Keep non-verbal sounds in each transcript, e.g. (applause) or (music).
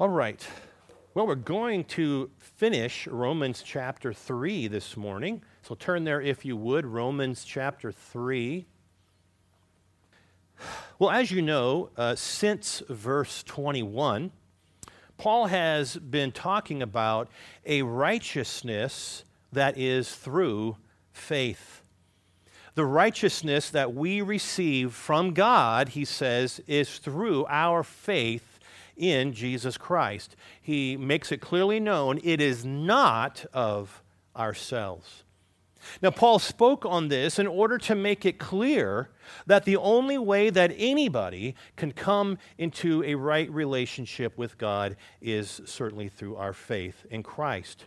All right. Well, we're going to finish Romans chapter 3 this morning. So turn there if you would, Romans chapter 3. Well, as you know, uh, since verse 21, Paul has been talking about a righteousness that is through faith. The righteousness that we receive from God, he says, is through our faith in Jesus Christ. He makes it clearly known it is not of ourselves. Now, Paul spoke on this in order to make it clear that the only way that anybody can come into a right relationship with God is certainly through our faith in Christ.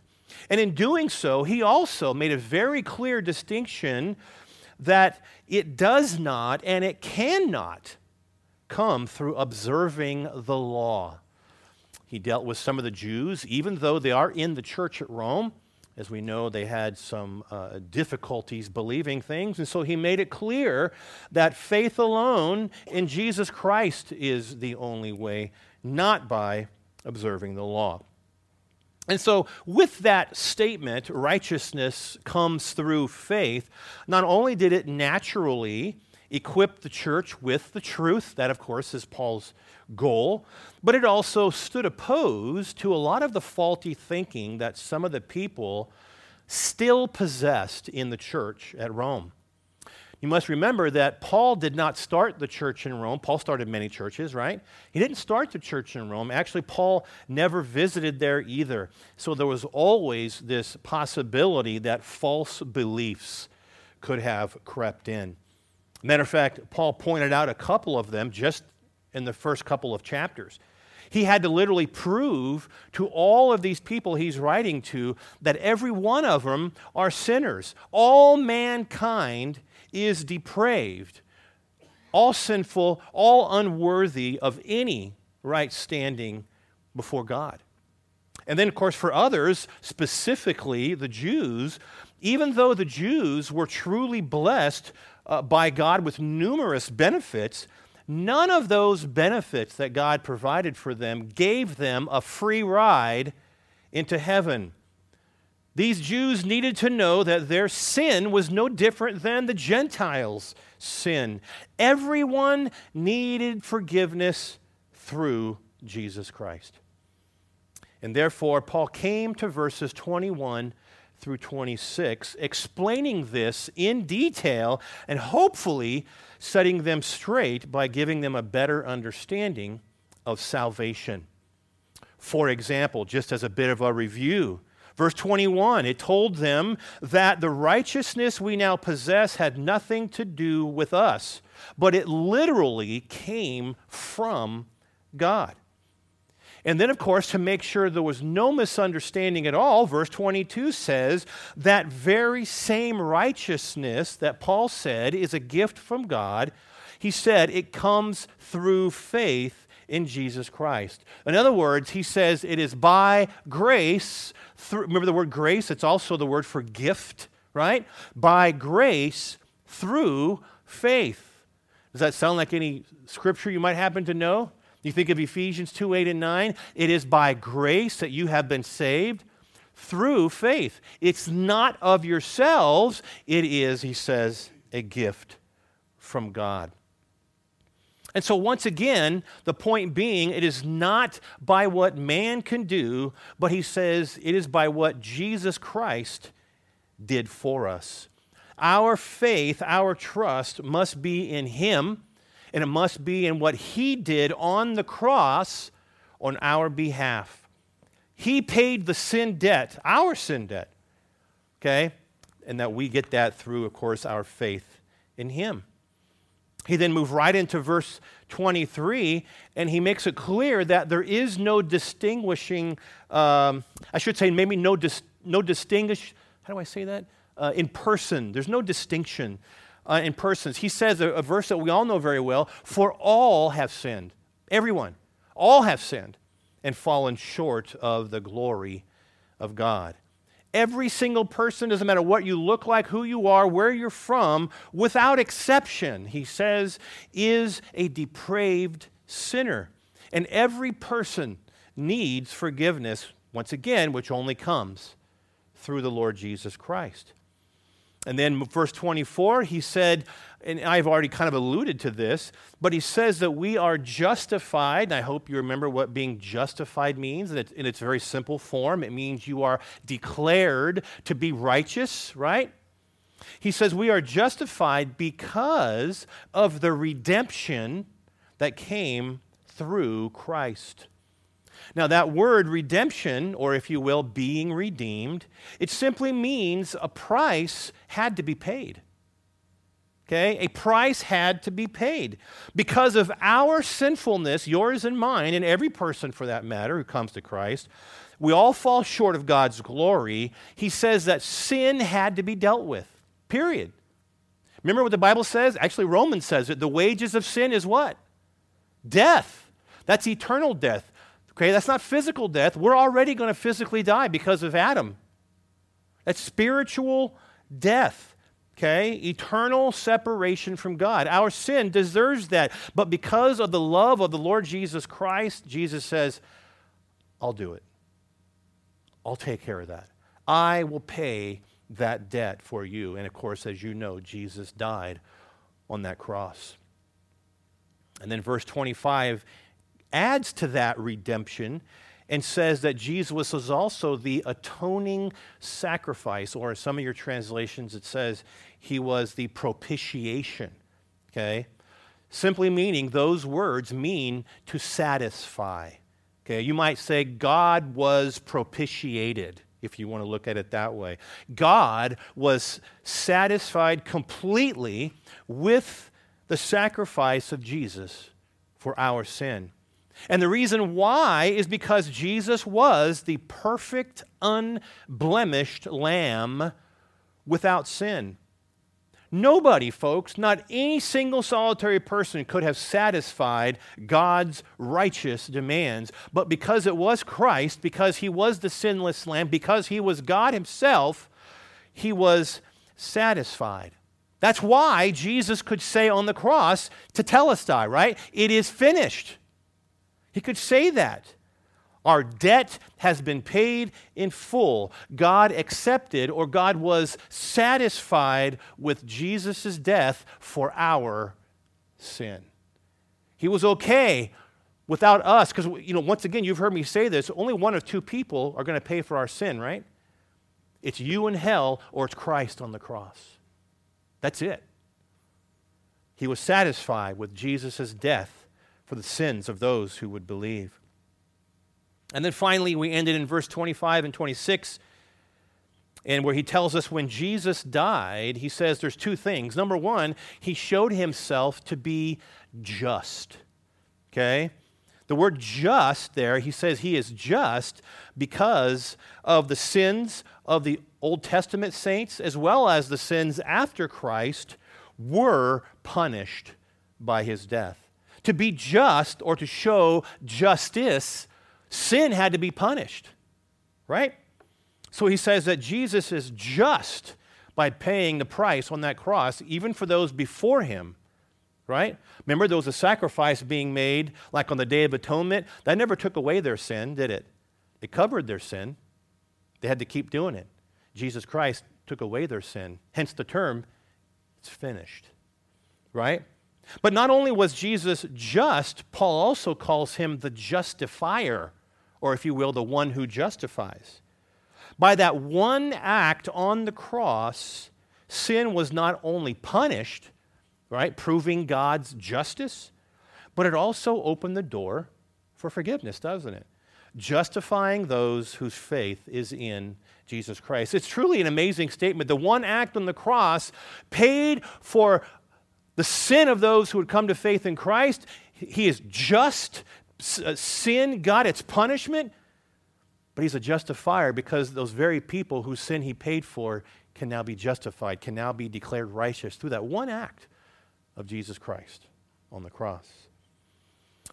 And in doing so, he also made a very clear distinction that it does not and it cannot come through observing the law. He dealt with some of the Jews, even though they are in the church at Rome. As we know, they had some uh, difficulties believing things, and so he made it clear that faith alone in Jesus Christ is the only way, not by observing the law. And so, with that statement, righteousness comes through faith, not only did it naturally equip the church with the truth. That, of course, is Paul's goal. But it also stood opposed to a lot of the faulty thinking that some of the people still possessed in the church at Rome. You must remember that Paul did not start the church in Rome. Paul started many churches, right? He didn't start the church in Rome. Actually, Paul never visited there either. So there was always this possibility that false beliefs could have crept in. Matter of fact, Paul pointed out a couple of them just in the first couple of chapters. He had to literally prove to all of these people he's writing to that every one of them are sinners. All mankind is depraved, all sinful, all unworthy of any right standing before God. And then, of course, for others, specifically the Jews, even though the Jews were truly blessed uh, by God with numerous benefits, none of those benefits that God provided for them gave them a free ride into heaven. These Jews needed to know that their sin was no different than the Gentiles' sin. Everyone needed forgiveness through Jesus Christ. And therefore, Paul came to verses 21 through 26, explaining this in detail and hopefully setting them straight by giving them a better understanding of salvation. For example, just as a bit of a review, verse 21, it told them that the righteousness we now possess had nothing to do with us, but it literally came from God. And then, of course, to make sure there was no misunderstanding at all, verse 22 says that very same righteousness that Paul said is a gift from God, he said it comes through faith in Jesus Christ. In other words, he says it is by grace. Through, remember the word grace? It's also the word for gift, right? By grace through faith. Does that sound like any scripture you might happen to know? You think of Ephesians 2 8 and 9. It is by grace that you have been saved through faith. It's not of yourselves, it is, he says, a gift from God. And so, once again, the point being, it is not by what man can do, but he says it is by what Jesus Christ did for us. Our faith, our trust must be in him and it must be in what he did on the cross on our behalf. He paid the sin debt, our sin debt, okay? And that we get that through, of course, our faith in him. He then moved right into verse 23, and he makes it clear that there is no distinguishing, um, I should say, maybe no, dis, no distinguish, how do I say that? Uh, in person. There's no distinction uh, in persons. He says a, a verse that we all know very well For all have sinned. Everyone. All have sinned and fallen short of the glory of God. Every single person, doesn't matter what you look like, who you are, where you're from, without exception, he says, is a depraved sinner. And every person needs forgiveness, once again, which only comes through the Lord Jesus Christ. And then verse 24, he said, and I've already kind of alluded to this, but he says that we are justified. And I hope you remember what being justified means in its, in its very simple form. It means you are declared to be righteous, right? He says we are justified because of the redemption that came through Christ. Now, that word redemption, or if you will, being redeemed, it simply means a price had to be paid. Okay? A price had to be paid. Because of our sinfulness, yours and mine, and every person for that matter who comes to Christ, we all fall short of God's glory. He says that sin had to be dealt with, period. Remember what the Bible says? Actually, Romans says it. The wages of sin is what? Death. That's eternal death. Okay, that's not physical death. We're already going to physically die because of Adam. That's spiritual death. Okay, eternal separation from God. Our sin deserves that. But because of the love of the Lord Jesus Christ, Jesus says, I'll do it. I'll take care of that. I will pay that debt for you. And of course, as you know, Jesus died on that cross. And then verse 25 adds to that redemption and says that Jesus was also the atoning sacrifice, or in some of your translations, it says he was the propitiation. Okay? Simply meaning, those words mean to satisfy. Okay? You might say God was propitiated, if you want to look at it that way. God was satisfied completely with the sacrifice of Jesus for our sin. And the reason why is because Jesus was the perfect, unblemished lamb without sin. Nobody, folks, not any single solitary person could have satisfied God's righteous demands. But because it was Christ, because he was the sinless lamb, because he was God himself, he was satisfied. That's why Jesus could say on the cross "To tetelestai, right? It is finished. He could say that. Our debt has been paid in full. God accepted or God was satisfied with Jesus' death for our sin. He was okay without us because you know once again you've heard me say this only one of two people are going to pay for our sin right it's you in hell or it's christ on the cross that's it he was satisfied with jesus' death for the sins of those who would believe. And then finally, we ended in verse 25 and 26, and where he tells us when Jesus died, he says there's two things. Number one, he showed himself to be just. Okay? The word just there, he says he is just because of the sins of the Old Testament saints as well as the sins after Christ were punished by his death. To be just or to show justice, sin had to be punished, right? So he says that Jesus is just by paying the price on that cross, even for those before him, right? Remember, there was a sacrifice being made, like on the Day of Atonement. That never took away their sin, did it? It covered their sin. They had to keep doing it. Jesus Christ took away their sin, hence the term, it's finished, right? But not only was Jesus just, Paul also calls him the justifier, or if you will, the one who justifies. By that one act on the cross, sin was not only punished, right, proving God's justice, but it also opened the door for forgiveness, doesn't it? Justifying those whose faith is in Jesus Christ. It's truly an amazing statement. The one act on the cross paid for the sin of those who would come to faith in Christ. He is just. Uh, sin got its punishment, but he's a justifier because those very people whose sin he paid for can now be justified, can now be declared righteous through that one act of Jesus Christ on the cross.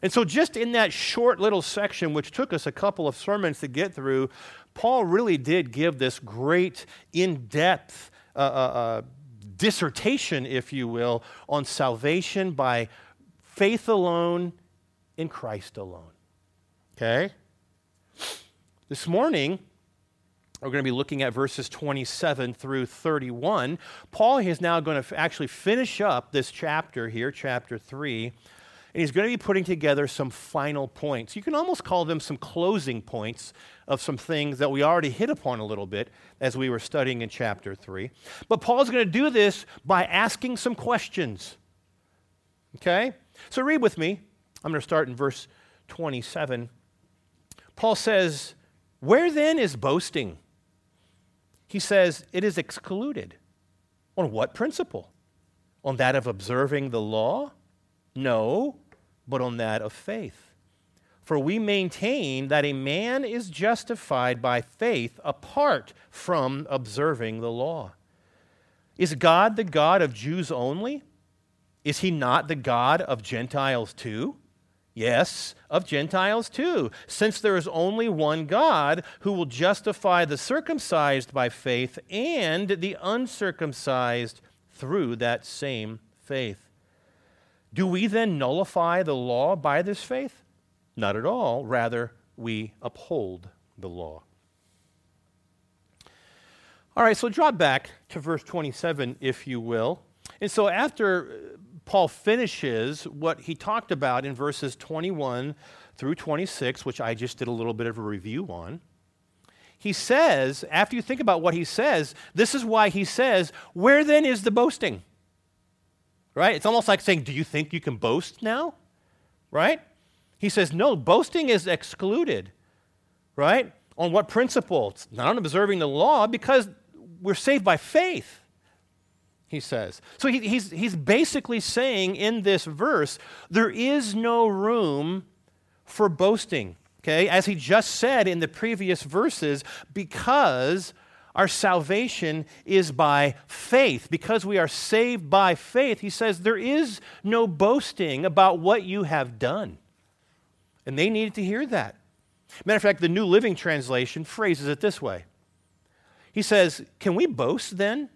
And so, just in that short little section, which took us a couple of sermons to get through, Paul really did give this great, in depth uh, uh, uh dissertation, if you will, on salvation by faith alone in Christ alone. Okay? This morning, we're going to be looking at verses 27 through 31. Paul is now going to actually finish up this chapter here, chapter 3, and he's going to be putting together some final points. You can almost call them some closing points of some things that we already hit upon a little bit as we were studying in chapter 3. But Paul's going to do this by asking some questions. Okay? So read with me. I'm going to start in verse 27. Paul says, Where then is boasting? he says it is excluded. On what principle? On that of observing the law? No, but on that of faith. For we maintain that a man is justified by faith apart from observing the law. Is God the God of Jews only? Is he not the God of Gentiles too? Yes, of Gentiles too, since there is only one God who will justify the circumcised by faith and the uncircumcised through that same faith. Do we then nullify the law by this faith? Not at all. Rather, we uphold the law. All right, so drop back to verse 27, if you will. And so, after uh, Paul finishes what he talked about in verses 21 through 26, which I just did a little bit of a review on. He says, after you think about what he says, this is why he says, Where then is the boasting? Right? It's almost like saying, Do you think you can boast now? Right? He says, No, boasting is excluded. Right? On what principle? It's not on observing the law because we're saved by faith he says. So he, he's, he's basically saying in this verse, there is no room for boasting, okay? As he just said in the previous verses, because our salvation is by faith. Because we are saved by faith, he says there is no boasting about what you have done. And they needed to hear that. Matter of fact, the New Living Translation phrases it this way He says, Can we boast then?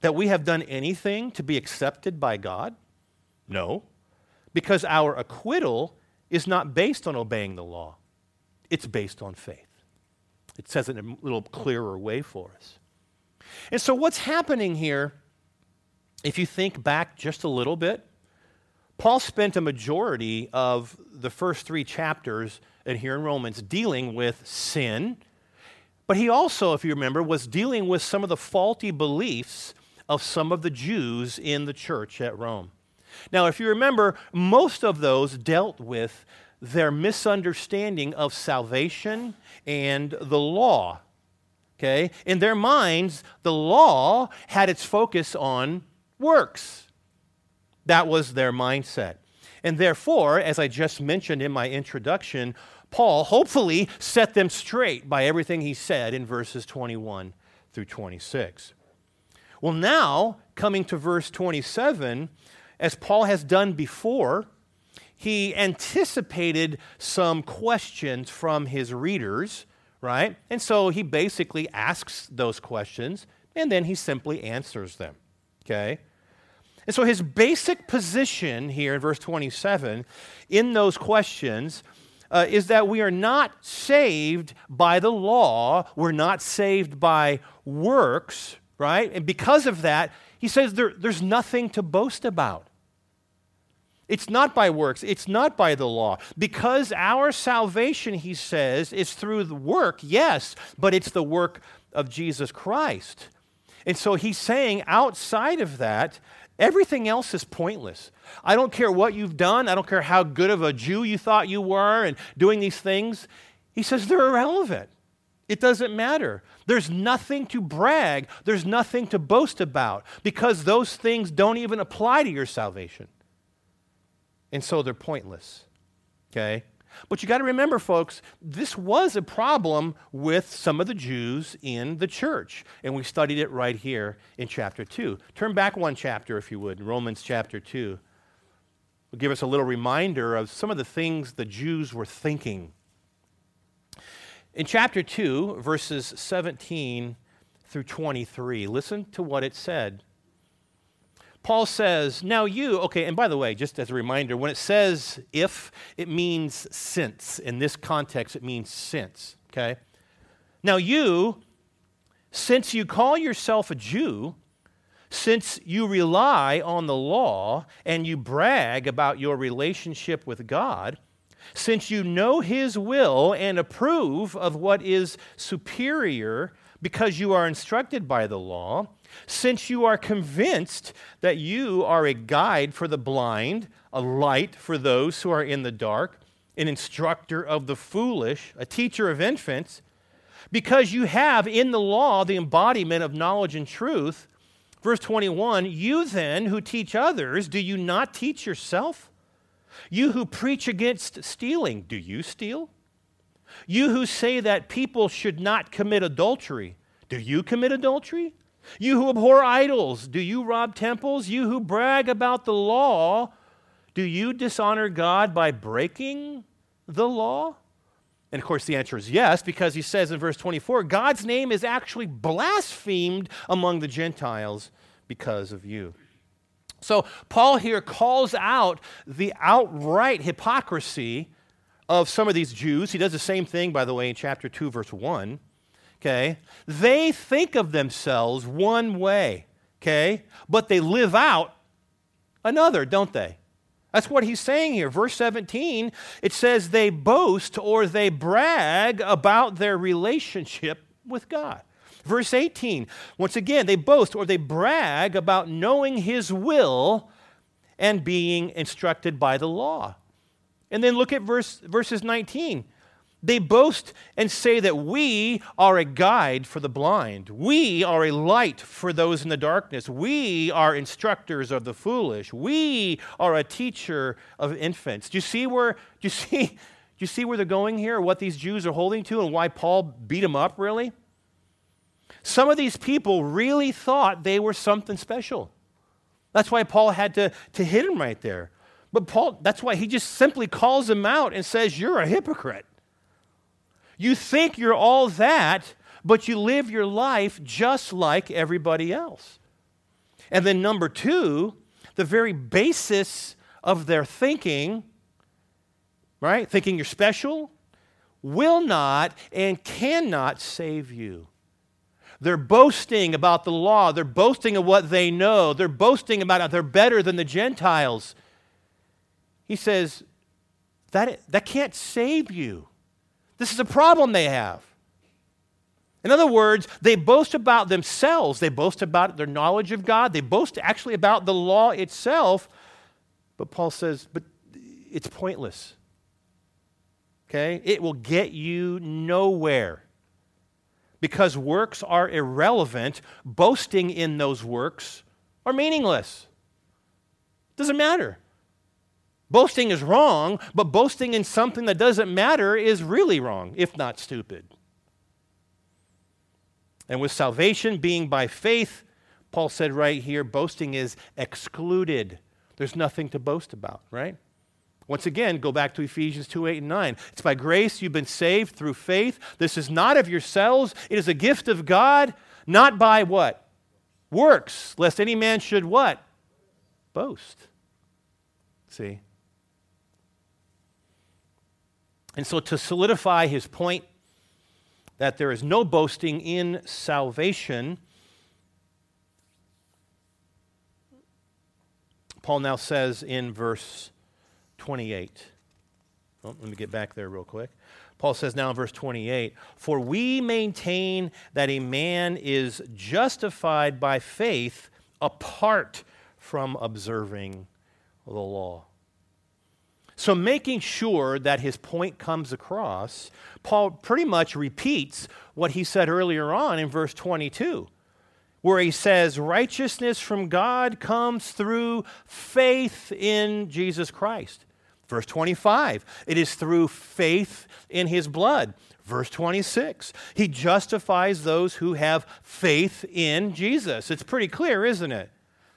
that we have done anything to be accepted by God? No, because our acquittal is not based on obeying the law, it's based on faith. It says it in a little clearer way for us. And so, what's happening here, if you think back just a little bit, Paul spent a majority of the first three chapters and here in Romans dealing with sin. But he also, if you remember, was dealing with some of the faulty beliefs of some of the Jews in the church at Rome. Now, if you remember, most of those dealt with their misunderstanding of salvation and the law. Okay? In their minds, the law had its focus on works. That was their mindset. And therefore, as I just mentioned in my introduction, Paul hopefully set them straight by everything he said in verses 21 through 26. Well, now, coming to verse 27, as Paul has done before, he anticipated some questions from his readers, right? And so he basically asks those questions and then he simply answers them, okay? And so his basic position here in verse 27 in those questions uh, is that we are not saved by the law, we're not saved by works, right? And because of that, he says there, there's nothing to boast about. It's not by works, it's not by the law. Because our salvation, he says, is through the work, yes, but it's the work of Jesus Christ. And so he's saying outside of that, everything else is pointless. I don't care what you've done, I don't care how good of a Jew you thought you were and doing these things. He says they're irrelevant. It doesn't matter. There's nothing to brag, there's nothing to boast about because those things don't even apply to your salvation. And so they're pointless. Okay? But you got to remember, folks, this was a problem with some of the Jews in the church. And we studied it right here in chapter 2. Turn back one chapter, if you would, Romans chapter 2. Will give us a little reminder of some of the things the Jews were thinking in chapter 2, verses 17 through 23, listen to what it said. Paul says, Now you, okay, and by the way, just as a reminder, when it says if, it means since. In this context, it means since, okay? Now, you, since you call yourself a Jew, since you rely on the law and you brag about your relationship with God, since you know His will and approve of what is superior because you are instructed by the law, since you are convinced that you are a guide for the blind, a light for those who are in the dark, an instructor of the foolish, a teacher of infants, because you have in the law the embodiment of knowledge and truth. Verse 21 You then who teach others, do you not teach yourself? You who preach against stealing, do you steal? You who say that people should not commit adultery, do you commit adultery? You who abhor idols, do you rob temples? You who brag about the law, do you dishonor God by breaking the law? And of course, the answer is yes, because he says in verse 24 God's name is actually blasphemed among the Gentiles because of you. So, Paul here calls out the outright hypocrisy of some of these Jews. He does the same thing, by the way, in chapter 2, verse 1. Okay? They think of themselves one way, okay? But they live out another, don't they? That's what he's saying here. Verse 17, it says they boast or they brag about their relationship with God. Verse 18, once again, they boast or they brag about knowing his will and being instructed by the law. And then look at verse, verses 19. They boast and say that we are a guide for the blind. We are a light for those in the darkness. We are instructors of the foolish. We are a teacher of infants. Do you see where do you see do you see where they're going here? What these Jews are holding to and why Paul beat them up really? Some of these people really thought they were something special. That's why Paul had to, to hit him right there. But Paul, that's why he just simply calls them out and says, You're a hypocrite. You think you're all that, but you live your life just like everybody else. And then, number two, the very basis of their thinking, right? Thinking you're special, will not and cannot save you. They're boasting about the law. They're boasting of what they know. They're boasting about how they're better than the Gentiles. He says, that, that can't save you. This is a problem they have. In other words, they boast about themselves. They boast about their knowledge of God. They boast actually about the law itself. But Paul says, but it's pointless. Okay? It will get you nowhere. Because works are irrelevant, boasting in those works are meaningless. Doesn't matter. Boasting is wrong, but boasting in something that doesn't matter is really wrong, if not stupid. And with salvation being by faith, Paul said right here, boasting is excluded. There's nothing to boast about, right? Once again, go back to Ephesians 2 8 and 9. It's by grace you've been saved through faith. This is not of yourselves, it is a gift of God, not by what? Works, lest any man should what? Boast. See? And so, to solidify his point that there is no boasting in salvation, Paul now says in verse 28. let me get back there real quick. Paul says now in verse 28 For we maintain that a man is justified by faith apart from observing the law. So, making sure that his point comes across, Paul pretty much repeats what he said earlier on in verse 22, where he says, Righteousness from God comes through faith in Jesus Christ. Verse 25, it is through faith in his blood. Verse 26, he justifies those who have faith in Jesus. It's pretty clear, isn't it?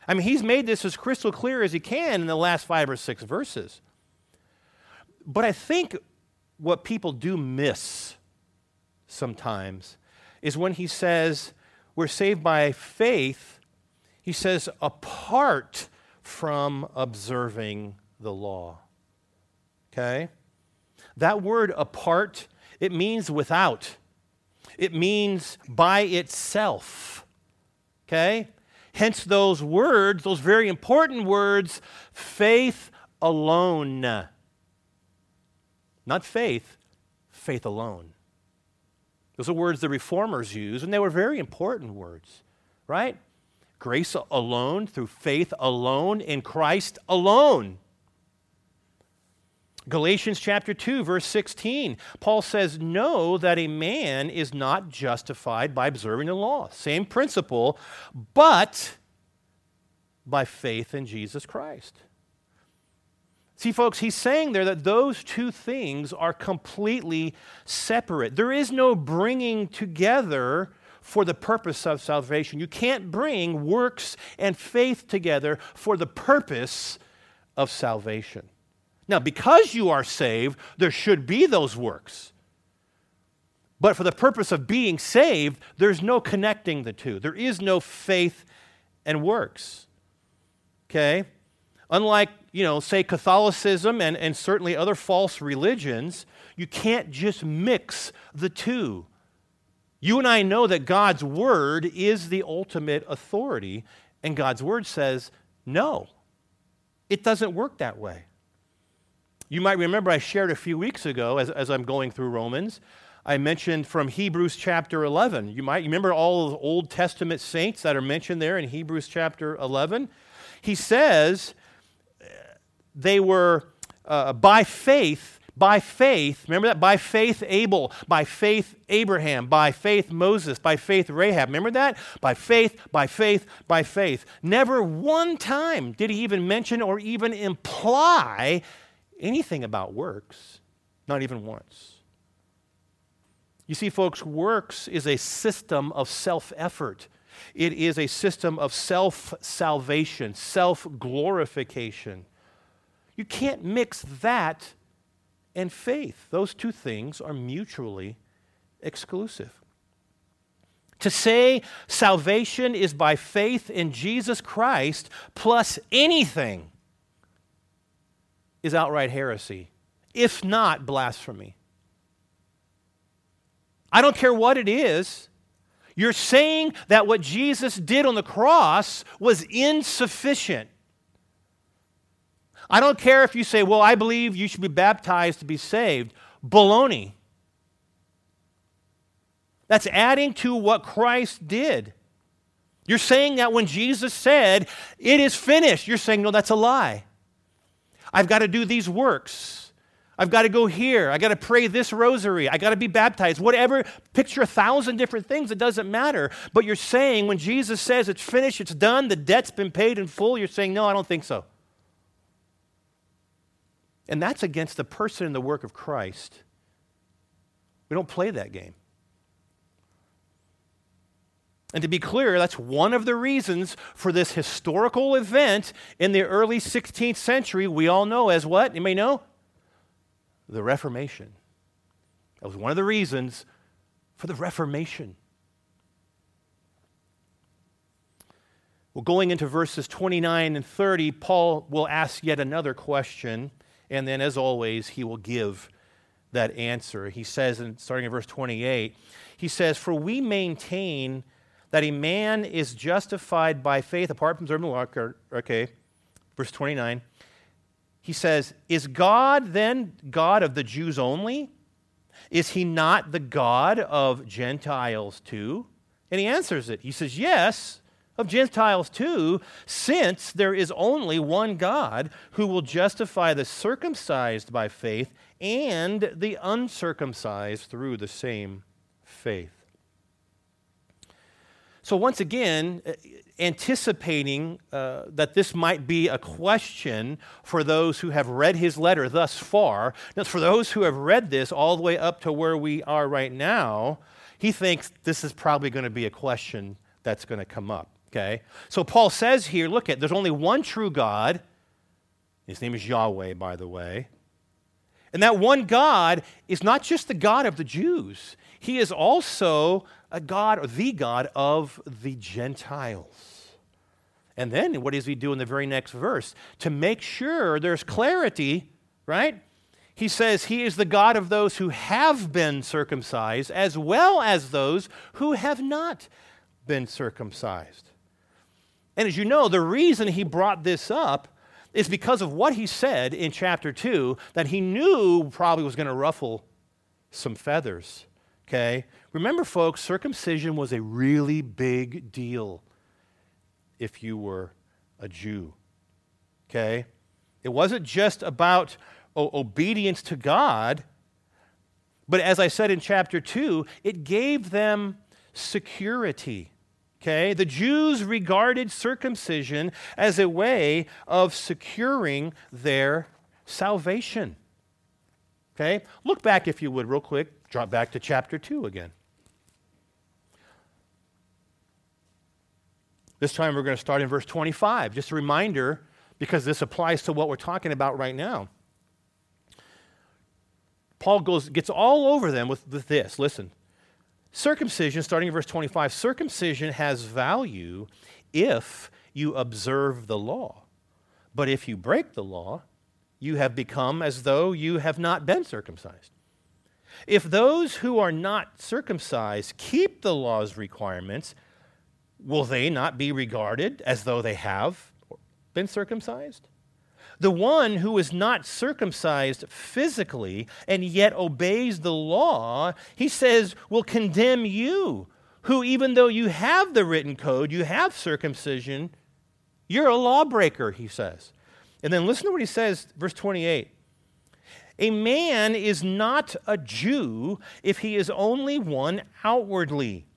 I mean, he's made this as crystal clear as he can in the last five or six verses. But I think what people do miss sometimes is when he says we're saved by faith, he says apart from observing the law. Okay? That word apart, it means without. It means by itself. Okay? Hence, those words, those very important words, faith alone. Not faith, faith alone. Those are words the reformers use, and they were very important words, right? Grace alone, through faith alone, in Christ alone. Galatians chapter 2, verse 16, Paul says, Know that a man is not justified by observing the law. Same principle, but by faith in Jesus Christ. See, folks, he's saying there that those two things are completely separate. There is no bringing together for the purpose of salvation. You can't bring works and faith together for the purpose of salvation. Now, because you are saved, there should be those works. But for the purpose of being saved, there's no connecting the two. There is no faith and works. Okay? Unlike, you know, say Catholicism and, and certainly other false religions, you can't just mix the two. You and I know that God's Word is the ultimate authority, and God's Word says, no, it doesn't work that way. You might remember I shared a few weeks ago as, as I'm going through Romans. I mentioned from Hebrews chapter 11. You might remember all the Old Testament saints that are mentioned there in Hebrews chapter 11. He says they were uh, by faith, by faith, remember that? By faith, Abel, by faith, Abraham, by faith, Moses, by faith, Rahab. Remember that? By faith, by faith, by faith. Never one time did he even mention or even imply anything about works, not even once. You see, folks, works is a system of self effort. It is a system of self salvation, self glorification. You can't mix that and faith. Those two things are mutually exclusive. To say salvation is by faith in Jesus Christ plus anything is outright heresy, if not blasphemy. I don't care what it is. You're saying that what Jesus did on the cross was insufficient. I don't care if you say, well, I believe you should be baptized to be saved. Baloney. That's adding to what Christ did. You're saying that when Jesus said, it is finished, you're saying, no, that's a lie. I've got to do these works. I've got to go here. I got to pray this rosary. I got to be baptized. Whatever, picture a thousand different things. It doesn't matter. But you're saying when Jesus says it's finished, it's done, the debt's been paid in full, you're saying, no, I don't think so. And that's against the person and the work of Christ. We don't play that game. And to be clear, that's one of the reasons for this historical event in the early 16th century we all know as what? You may know? The Reformation. That was one of the reasons for the Reformation. Well, going into verses 29 and 30, Paul will ask yet another question, and then, as always, he will give that answer. He says, in, starting in verse 28, he says, For we maintain that a man is justified by faith apart from observing the law. Okay, verse 29. He says, Is God then God of the Jews only? Is he not the God of Gentiles too? And he answers it. He says, Yes, of Gentiles too, since there is only one God who will justify the circumcised by faith and the uncircumcised through the same faith. So, once again, uh, anticipating uh, that this might be a question for those who have read his letter thus far, now, for those who have read this all the way up to where we are right now, he thinks this is probably going to be a question that's going to come up. Okay? So, Paul says here look at, there's only one true God. His name is Yahweh, by the way. And that one God is not just the God of the Jews, he is also a God, or the God of the Gentiles. And then what does he do in the very next verse? To make sure there's clarity, right? he says he is the God of those who have been circumcised as well as those who have not been circumcised. And as you know, the reason he brought this up is because of what he said in chapter 2 that he knew probably was going to ruffle some feathers. Okay? Remember, folks, circumcision was a really big deal if you were a Jew. Okay? It wasn't just about o- obedience to God, but as I said in chapter 2, it gave them security. Okay? The Jews regarded circumcision as a way of securing their salvation. Okay? Look back, if you would, real quick. Drop back to chapter 2 again. This time we're going to start in verse 25. Just a reminder, because this applies to what we're talking about right now. Paul goes, gets all over them with, with this. Listen. Circumcision, starting in verse 25, circumcision has value if you observe the law. But if you break the law, you have become as though you have not been circumcised. If those who are not circumcised keep the law's requirements, will they not be regarded as though they have been circumcised? The one who is not circumcised physically and yet obeys the law, he says, will condemn you, who, even though you have the written code, you have circumcision, you're a lawbreaker, he says. And then listen to what he says, verse 28. A man is not a Jew if he is only one outwardly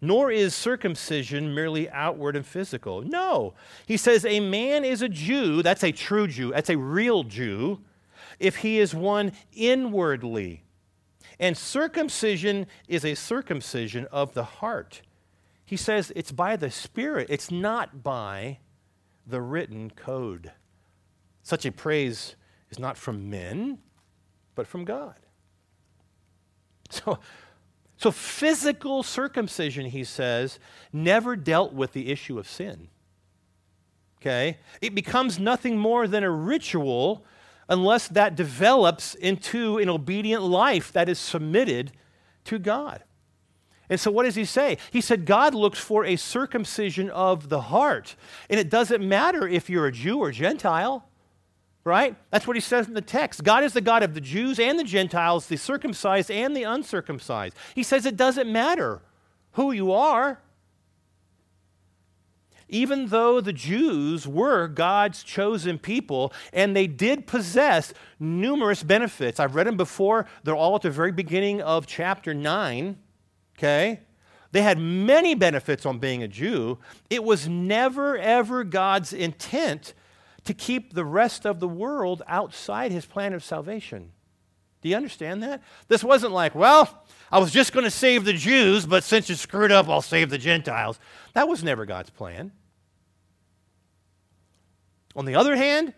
nor is circumcision merely outward and physical. No. He says a man is a Jew, that's a true Jew, that's a real Jew, if he is one inwardly. And circumcision is a circumcision of the heart. He says it's by the Spirit, it's not by the written code. Such a praise is not from men, but from God. (laughs) So, so, physical circumcision, he says, never dealt with the issue of sin. Okay? It becomes nothing more than a ritual unless that develops into an obedient life that is submitted to God. And so, what does he say? He said, God looks for a circumcision of the heart. And it doesn't matter if you're a Jew or Gentile right? That's what he says in the text. God is the God of the Jews and the Gentiles, the circumcised and the uncircumcised. He says it doesn't matter who you are. Even though the Jews were God's chosen people and they did possess numerous benefits, I've read them before, they're all at the very beginning of chapter 9, okay? They had many benefits on being a Jew. It was never, ever God's intent to keep the rest of the world outside his plan of salvation. Do you understand that? This wasn't like, well, I was just going to save the Jews, but since you screwed up, I'll save the Gentiles. That was never God's plan. On the other hand,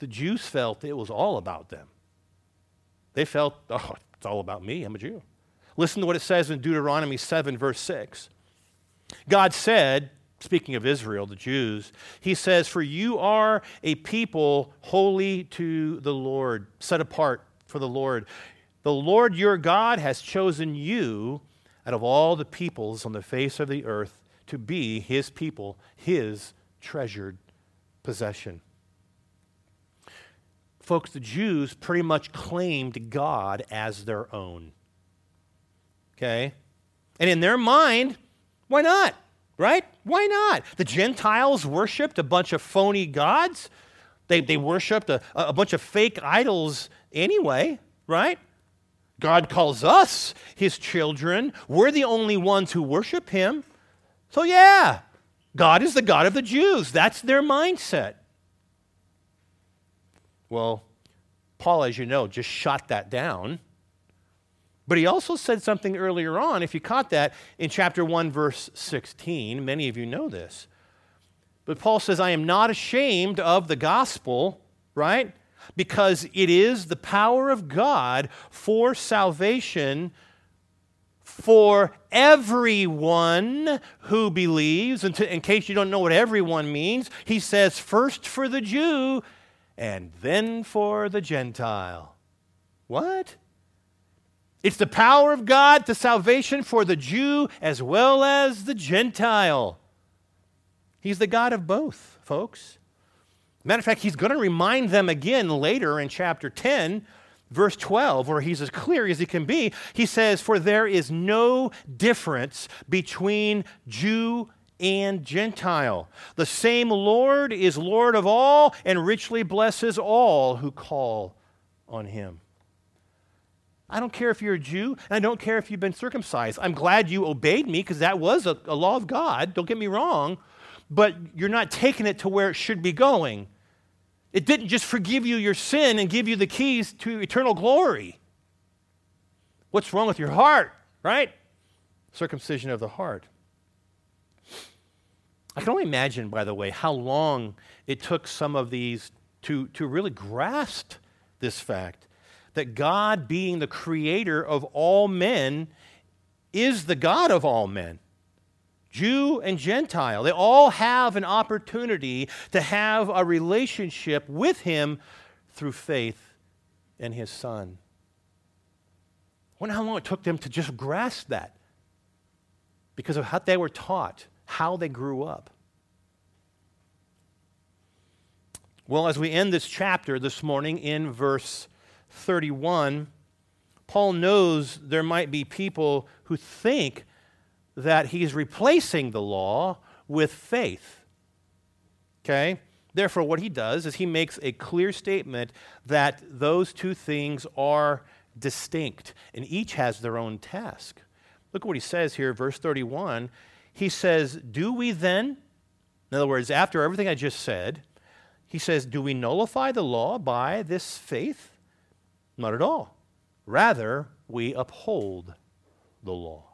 the Jews felt it was all about them. They felt, oh, it's all about me. I'm a Jew. Listen to what it says in Deuteronomy 7, verse 6. God said, speaking of Israel, the Jews, he says, For you are a people holy to the Lord, set apart for the Lord. The Lord your God has chosen you out of all the peoples on the face of the earth to be his people, his treasured possession. Folks, the Jews pretty much claimed God as their own. Okay? And in their mind, why not? Right? Why not? The Gentiles worshiped a bunch of phony gods. They, they worshiped a, a bunch of fake idols anyway, right? God calls us his children. We're the only ones who worship him. So, yeah, God is the God of the Jews. That's their mindset. Well, Paul, as you know, just shot that down but he also said something earlier on, if you caught that, in chapter 1, verse 16. Many of you know this. But Paul says, I am not ashamed of the gospel, right? Because it is the power of God for salvation for everyone who believes. And to, in case you don't know what everyone means, he says, first for the Jew and then for the Gentile. What? It's the power of God to salvation for the Jew as well as the Gentile. He's the God of both, folks. Matter of fact, he's going to remind them again later in chapter 10, verse 12, where he's as clear as he can be. He says, For there is no difference between Jew and Gentile. The same Lord is Lord of all and richly blesses all who call on him. I don't care if you're a Jew, and I don't care if you've been circumcised. I'm glad you obeyed me because that was a, a, law of God. Don't get me wrong. But you're not taking it to where it should be going. It didn't just forgive you your sin and give you the keys to eternal glory. What's wrong with your heart, right? Circumcision of the heart. I can only imagine, by the way, how long it took some of these to, to really grasp this fact that God, being the creator of all men, is the God of all men. Jew and Gentile, they all have an opportunity to have a relationship with Him through faith in His Son. I wonder how long it took them to just grasp that because of how they were taught, how they grew up. Well, as we end this chapter this morning in verse 31, Paul knows there might be people who think that he's replacing the law with faith. Okay? Therefore, what he does is he makes a clear statement that those two things are distinct, and each has their own task. Look at what he says here, verse 31. He says, Do we then, in other words, after everything I just said, he says, Do we nullify the law by this faith? Not at all. Rather, we uphold the law.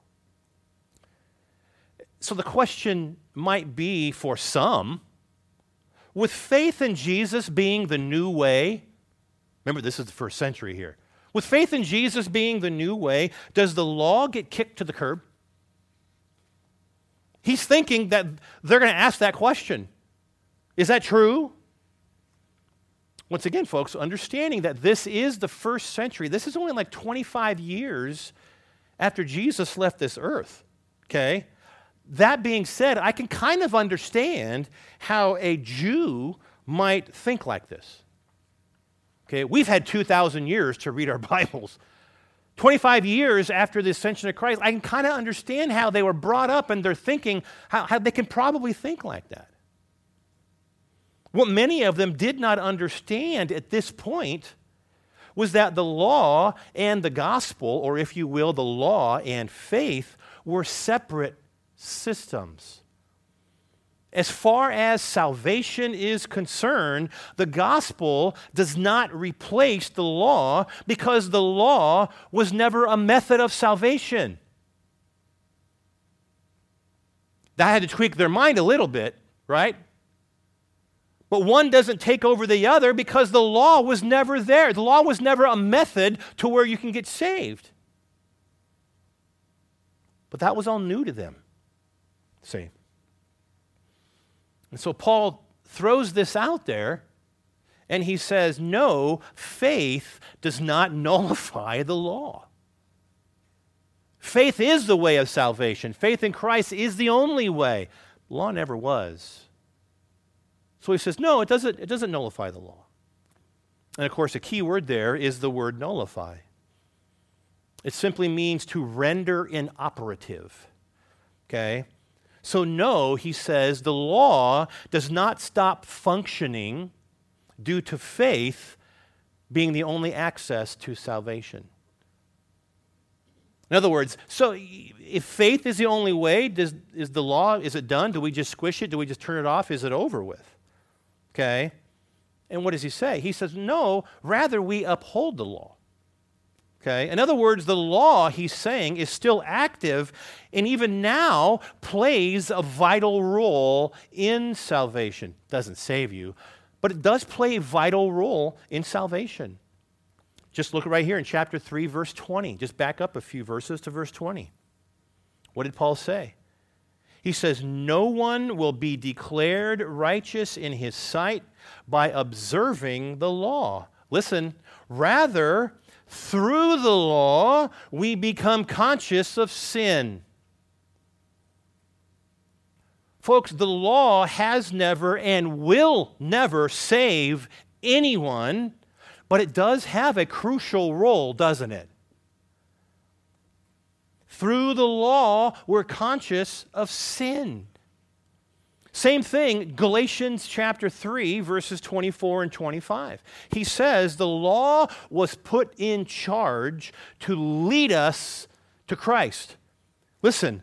So the question might be for some with faith in Jesus being the new way, remember this is the first century here. With faith in Jesus being the new way, does the law get kicked to the curb? He's thinking that they're going to ask that question. Is that true? Once again, folks, understanding that this is the first century, this is only like 25 years after Jesus left this earth, okay? That being said, I can kind of understand how a Jew might think like this. Okay, we've had 2,000 years to read our (laughs) Bibles. 25 years after the ascension of Christ, I can kind of understand how they were brought up and they're thinking, how, how they can probably think like that. What many of them did not understand at this point was that the law and the gospel, or if you will, the law and faith, were separate systems. As far as salvation is concerned, the gospel does not replace the law because the law was never a method of salvation. That had to tweak their mind a little bit, right? But one doesn't take over the other because the law was never there. The law was never a method to where you can get saved. But that was all new to them. See? And so Paul throws this out there and he says, No, faith does not (laughs) nullify the law. Faith is the way of salvation. Faith in Christ is the only way. Law never was. So he says, no, it doesn't, it doesn't nullify the law. And of course, a key word there is the word nullify. It simply means to render inoperative. Okay? So, no, he says, the law does not stop functioning due to faith being the only access to salvation. In other words, so if faith is the only way, does, is the law, is it done? Do we just squish it? Do we just turn it off? Is it over with? Okay? And what does he say? He says, no, rather we uphold the law. Okay? In other words, the law, he's saying, is still active and even now plays a vital role in salvation. Doesn't save you, but it does play a vital role in salvation. Just look right here in chapter 3, verse 20. Just back up a few verses to verse 20. What did Paul say? He says, No one will be declared righteous in his sight by observing the law. Listen, rather, through the law, we become conscious of sin. Folks, the law has never and will never save anyone, but it does have a crucial role, doesn't it? Through the law, we're conscious of sin. Same thing, Galatians chapter 3, verses 24 and 25. He says the law was put in charge to lead us to Christ. Listen,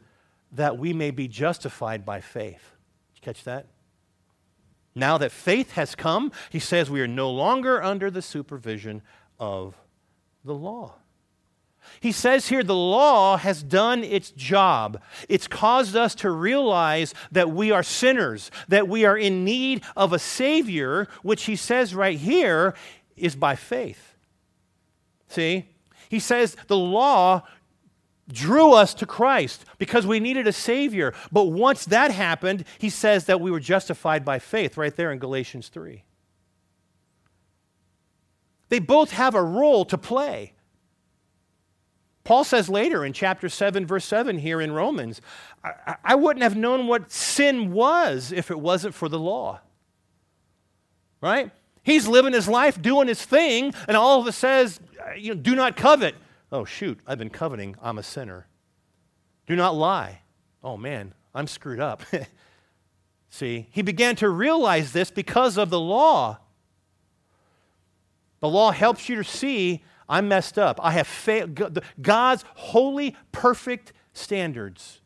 that we may be justified by faith. Did you catch that? Now that faith has come, he says we are no longer under the supervision of the law. He says here the law has done its job. It's caused us to realize that we are sinners, that we are in need of a Savior, which he says right here is by faith. See? He says the law drew us to Christ because we needed a Savior. But once that happened, he says that we were justified by faith right there in Galatians 3. They both have a role to play. Paul says later in chapter 7, verse 7 here in Romans, I, I, wouldn't have known what sin was if it wasn't for the law. Right? He's living his life, doing his thing, and all of it says, uh, you know, do not covet. Oh, shoot, I've been coveting. I'm a sinner. Do not lie. Oh, man, I'm screwed up. (laughs) See, he began to realize this because of the law. The law helps you to see I'm messed up. I have failed. God's holy, perfect standards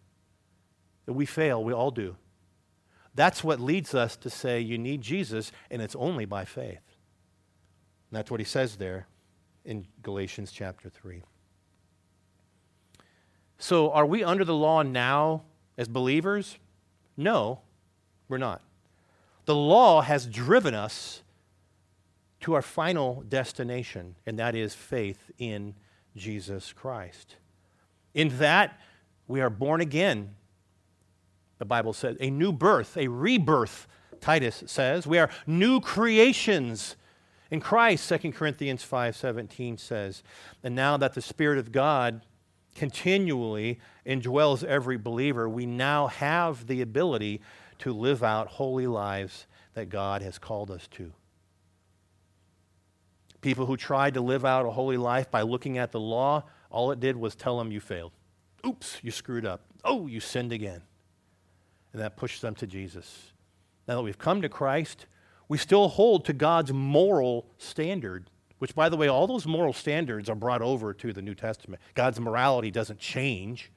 that we fail, we all do. That's what leads us to say you need Jesus, and it's only by faith. And that's what he says there in Galatians chapter 3. So, are we under the law now as believers? No, we're not. The law has driven us to our final destination, and that is faith in Jesus Christ. In that, we are born again. The Bible says a new birth, a rebirth, Titus says. We are new creations in Christ, 2 Corinthians 5:17 says. And now that the Spirit of God continually indwells every believer, we now have the ability to live out holy lives that God has called us to. People who tried to live out a holy life by looking at the law, all it did was tell them you failed. Oops, you screwed up. Oh, you sinned again. And that pushed them to Jesus. Now that we've come to Christ, we still hold to God's moral standard, which, by the way, all those moral standards are brought over to the New Testament. God's morality doesn't change,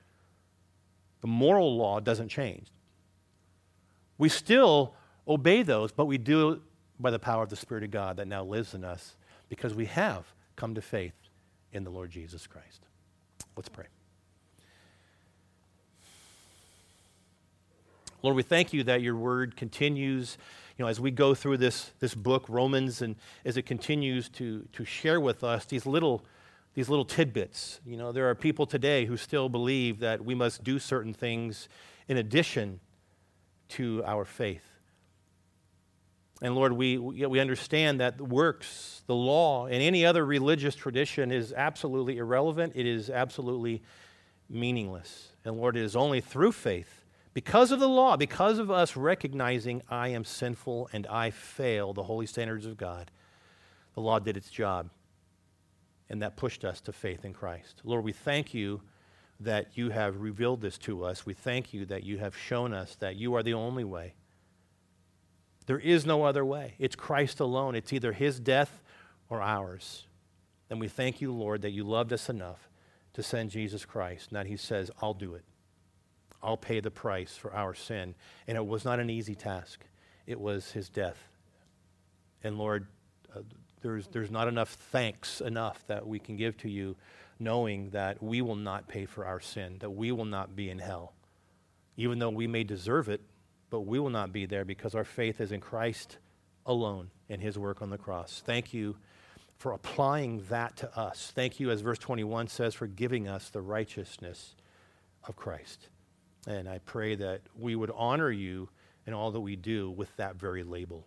the moral law doesn't change. We still obey those, but we do it by the power of the Spirit of God that now lives in us because we have come to faith in the Lord Jesus Christ. Let's pray. Lord, we thank you that your word continues, you know, as we go through this, this book, Romans, and as it continues to, to share with us these little, these little tidbits. You know, there are people today who still believe that we must do certain things in addition to our faith. And Lord, we, we understand that works, the law, and any other religious tradition is absolutely irrelevant. It is absolutely meaningless. And Lord, it is only through faith, because of the law, because of us recognizing I am sinful and I fail the holy standards of God, the law did its job. And that pushed us to faith in Christ. Lord, we thank you that you have revealed this to us. We thank you that you have shown us that you are the only way. There is no other way. It's Christ alone. It's either his death or ours. And we thank you, Lord, that you loved us enough to send Jesus Christ. That he says, I'll do it. I'll pay the price for our sin. And it was not an easy task, it was his death. And Lord, uh, there's, there's not enough thanks enough that we can give to you, knowing that we will not pay for our sin, that we will not be in hell. Even though we may deserve it, but we will not be there because our faith is in Christ alone and his work on the cross. Thank you for applying that to us. Thank you, as verse 21 says, for giving us the righteousness of Christ. And I pray that we would honor you in all that we do with that very label.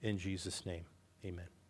In Jesus' name, amen.